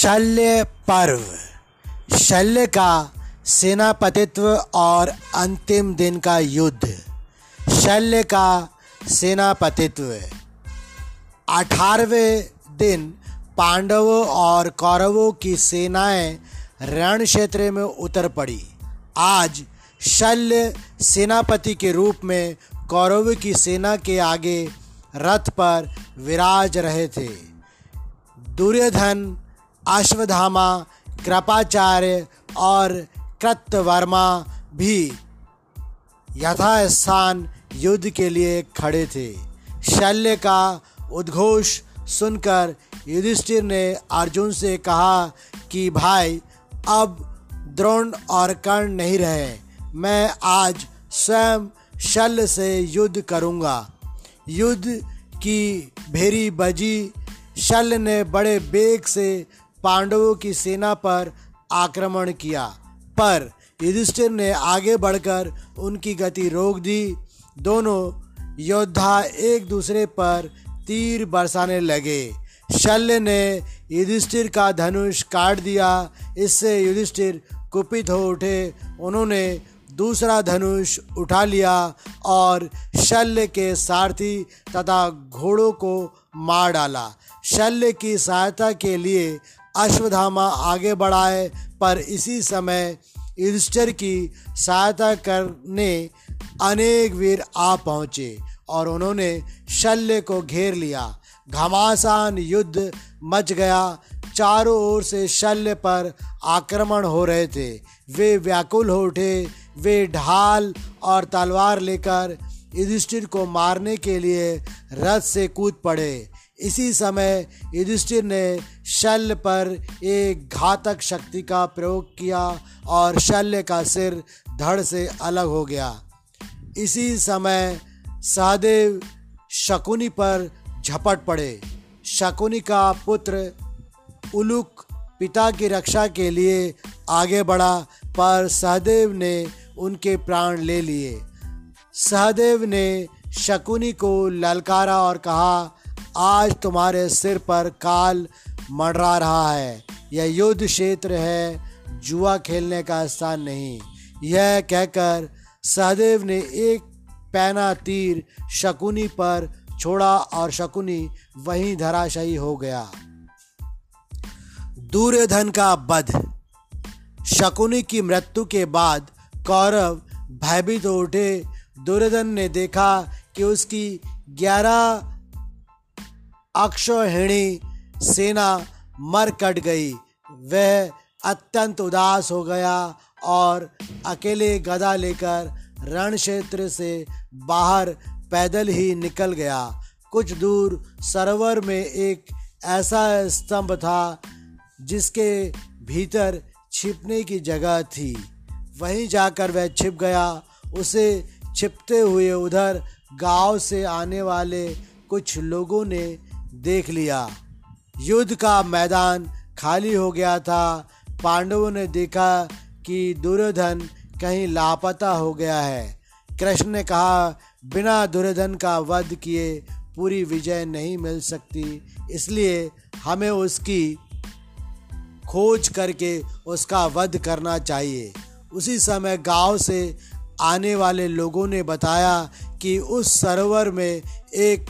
शल्य पर्व। शल्य का सेनापतित्व और अंतिम दिन का युद्ध। शल्य का सेनापतित्व। अठारहवें दिन पांडवों और कौरवों की सेनाएँ रण क्षेत्र में उतर पड़ी। आज शल्य सेनापति के रूप में कौरव की सेना के आगे रथ पर विराज रहे थे। दुर्योधन अश्वधामा, कृपाचार्य और कृतवर्मा भी यथास्थान युद्ध के लिए खड़े थे। शल्य का उद्घोष सुनकर युधिष्ठिर ने अर्जुन से कहा कि, भाई, अब द्रोण और कर्ण नहीं रहे। मैं आज स्वयं शल्य से युद्ध करूँगा। युद्ध की भेरी बजी। शल्य ने बड़े बेग से पांडवों की सेना पर आक्रमण किया, पर युधिष्ठिर ने आगे बढ़कर उनकी गति रोक दी। दोनों योद्धा एक दूसरे पर तीर बरसाने लगे। शल्य ने युधिष्ठिर का धनुष काट दिया, इससे युधिष्ठिर कुपित हो उठे। उन्होंने दूसरा धनुष उठा लिया और शल्य के सारथी तथा घोड़ों को मार डाला। शल्य की सहायता के लिए अश्वधामा आगे बढ़ाए, पर इसी समय युधिष्ठिर की सहायता करने अनेक वीर आ पहुँचे और उन्होंने शल्य को घेर लिया। घमासान युद्ध मच गया। चारों ओर से शल्य पर आक्रमण हो रहे थे। वे व्याकुल हो उठे। वे ढाल और तलवार लेकर युधिष्ठिर को मारने के लिए रथ से कूद पड़े। इसी समय युधिष्ठिर ने शल्य पर एक घातक शक्ति का प्रयोग किया और शल्य का सिर धड़ से अलग हो गया। इसी समय सहदेव शकुनी पर झपट पड़े। शकुनी का पुत्र उलुक पिता की रक्षा के लिए आगे बढ़ा, पर सहदेव ने उनके प्राण ले लिए। सहदेव ने शकुनी को ललकारा और कहा आज तुम्हारे सिर पर काल मंडरा रहा है। यह युद्ध क्षेत्र है, जुआ खेलने का स्थान नहीं। यह कहकर सहदेव ने एक पैना तीर शकुनी पर छोड़ा और शकुनी वहीं धराशायी हो गया। दुर्योधन का बध शकुनी की मृत्यु के बाद कौरव भयभीत उठे। दुर्योधन ने देखा कि उसकी ग्यारह अक्षोहिणी सेना मर कट गई। वह अत्यंत उदास हो गया और अकेले गदा लेकर रण क्षेत्र से बाहर पैदल ही निकल गया। कुछ दूर सरोवर में एक ऐसा स्तंभ था जिसके भीतर छिपने की जगह थी। वहीं जाकर वह छिप गया। उसे छिपते हुए उधर गाँव से आने वाले कुछ लोगों ने देख लिया। युद्ध का मैदान खाली हो गया था। पांडवों ने देखा कि दुर्योधन कहीं लापता हो गया है। कृष्ण ने कहा, बिना दुर्योधन का वध किए पूरी विजय नहीं मिल सकती। इसलिए हमें उसकी खोज करके उसका वध करना चाहिए। उसी समय गाँव से आने वाले लोगों ने बताया कि उस सरोवर में एक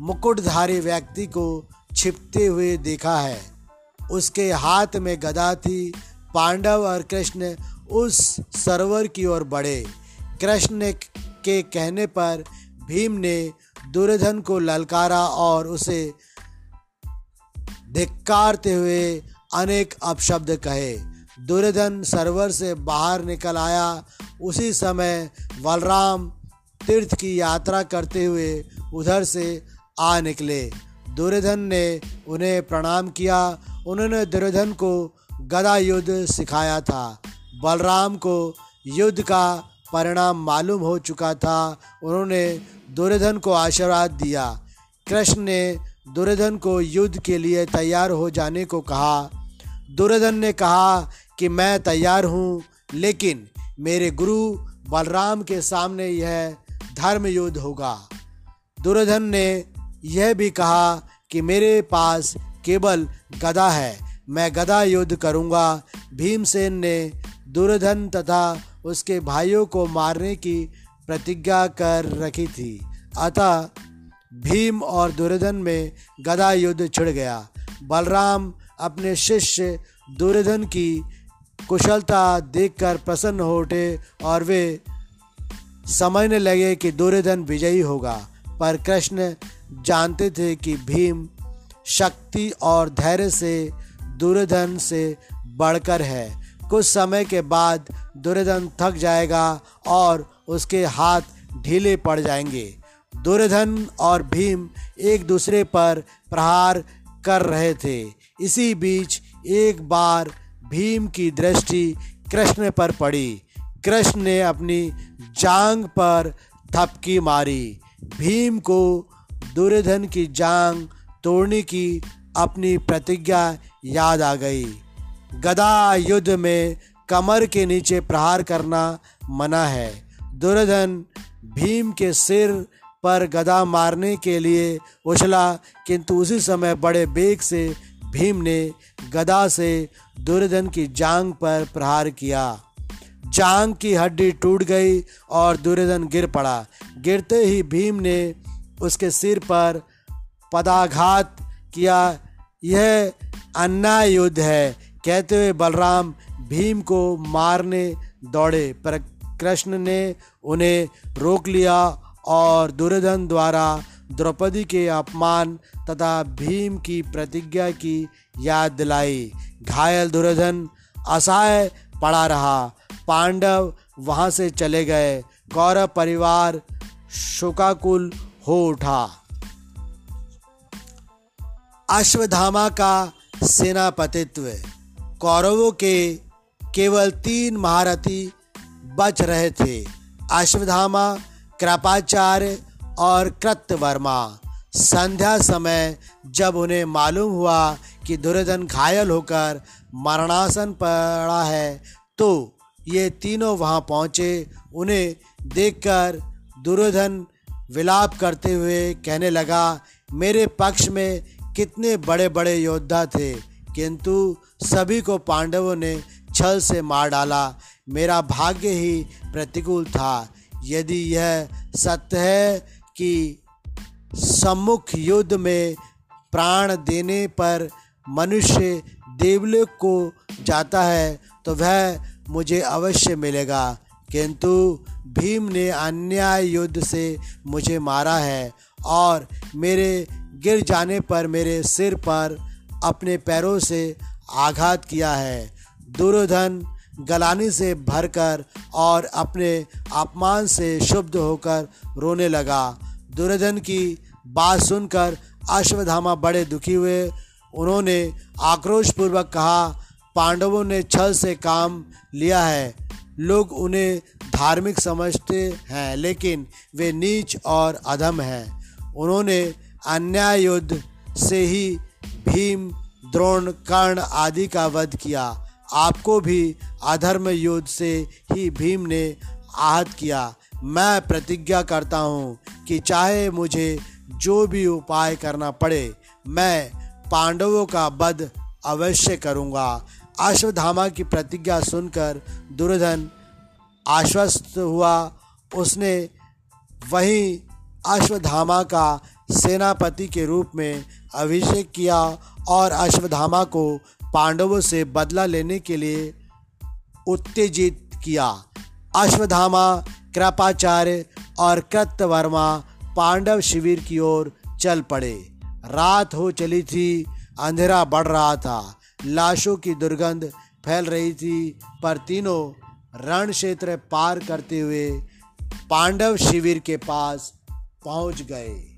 मुकुटधारी व्यक्ति को छिपते हुए देखा है। उसके हाथ में गदा थी। पांडव और कृष्ण उस सरोवर की ओर बढ़े। कृष्ण के कहने पर भीम ने दुर्योधन को ललकारा और उसे धिक्कारते हुए अनेक अपशब्द कहे। दुर्योधन सरोवर से बाहर निकल आया। उसी समय बलराम तीर्थ की यात्रा करते हुए उधर से आ निकले। दुर्योधन ने उन्हें प्रणाम किया। उन्होंने दुर्योधन को गदा युद्ध सिखाया था। बलराम को युद्ध का परिणाम मालूम हो चुका था। उन्होंने दुर्योधन को आशीर्वाद दिया। कृष्ण ने दुर्योधन को युद्ध के लिए तैयार हो जाने को कहा। दुर्योधन ने कहा कि मैं तैयार हूँ, लेकिन मेरे गुरु बलराम के सामने यह धर्म युद्ध होगा। दुर्योधन ने यह भी कहा कि मेरे पास केवल गदा है। मैं गदा युद्ध करूँगा। भीमसेन ने दुर्धन तथा उसके भाइयों को मारने की प्रतिज्ञा कर रखी थी। अतः भीम और दुर्योधन में गदा युद्ध छिड़ गया। बलराम अपने शिष्य दुर्योधन की कुशलता देखकर प्रसन्न हो उठे और वे समझने लगे कि दुर्योधन विजयी होगा। पर कृष्ण जानते थे कि भीम शक्ति और धैर्य से दुर्योधन से बढ़कर है। कुछ समय के बाद दुर्योधन थक जाएगा और उसके हाथ ढीले पड़ जाएँगे। दुर्योधन और भीम एक दूसरे पर प्रहार कर रहे थे। इसी बीच एक बार भीम की दृष्टि कृष्ण पर पड़ी। कृष्ण ने अपनी जांग पर थपकी मारी। भीम को दुर्योधन की जांग तोड़ने की अपनी प्रतिज्ञा याद आ गई। गदा युद्ध में कमर के नीचे प्रहार करना मना है। दुर्योधन भीम के सिर पर गदा मारने के लिए उछला, किंतु उसी समय बड़े बेग से भीम ने गदा से दुर्योधन की जांग पर प्रहार किया। जांग की हड्डी टूट गई और दुर्योधन गिर पड़ा। गिरते ही भीम ने उसके सिर पर पदाघात किया। यह अन्याय युद्ध है, कहते हुए बलराम भीम को मारने दौड़े, पर कृष्ण ने उन्हें रोक लिया और दुर्योधन द्वारा द्रौपदी के अपमान तथा भीम की प्रतिज्ञा की याद दिलाई। घायल दुर्योधन असहाय पड़ा रहा। पांडव वहाँ से चले गए। कौरव परिवार शोकाकुल हो उठा। अश्वधामा का सेनापतित्व। कौरवों के केवल तीन महारथी बच रहे थे। अश्वधामा, कृपाचार्य और कृतवर्मा। संध्या समय जब उन्हें मालूम हुआ कि दुर्योधन घायल होकर मरणासन पड़ा है तो ये तीनों वहाँ पहुँचे। उन्हें देखकर दुर्योधन विलाप करते हुए कहने लगा, मेरे पक्ष में कितने बड़े बड़े योद्धा थे, किंतु सभी को पांडवों ने छल से मार डाला। मेरा भाग्य ही प्रतिकूल था। यदि यह सत्य है कि सम्मुख युद्ध में प्राण देने पर मनुष्य देवलोक को जाता है तो वह मुझे अवश्य मिलेगा। किंतु भीम ने अन्याय युद्ध से मुझे मारा है और मेरे गिर जाने पर मेरे सिर पर अपने पैरों से आघात किया है। दुर्योधन गलानी से भरकर और अपने अपमान से शुद्ध होकर रोने लगा। दुर्योधन की बात सुनकर अश्वधामा बड़े दुखी हुए। उन्होंने आक्रोशपूर्वक कहा पांडवों ने छल से काम लिया है। लोग उन्हें धार्मिक समझते हैं, लेकिन वे नीच और अधम हैं। उन्होंने अन्याय युद्ध से ही भीम, द्रोण, कर्ण आदि का वध किया। आपको भी अधर्म युद्ध से ही भीम ने आहत किया। मैं प्रतिज्ञा करता हूँ कि चाहे मुझे जो भी उपाय करना पड़े, मैं पांडवों का वध अवश्य करूँगा। अश्वधामा की प्रतिज्ञा सुनकर दुर्योधन आश्वस्त हुआ। उसने वहीं अश्वधामा का सेनापति के रूप में अभिषेक किया और अश्वधामा को पांडवों से बदला लेने के लिए उत्तेजित किया। अश्वधामा, कृपाचार्य और कृतवर्मा पांडव शिविर की ओर चल पड़े। रात हो चली थी, अंधेरा बढ़ रहा था। लाशों की दुर्गंध फैल रही थी, पर तीनों रण क्षेत्र पार करते हुए पांडव शिविर के पास पहुँच गए।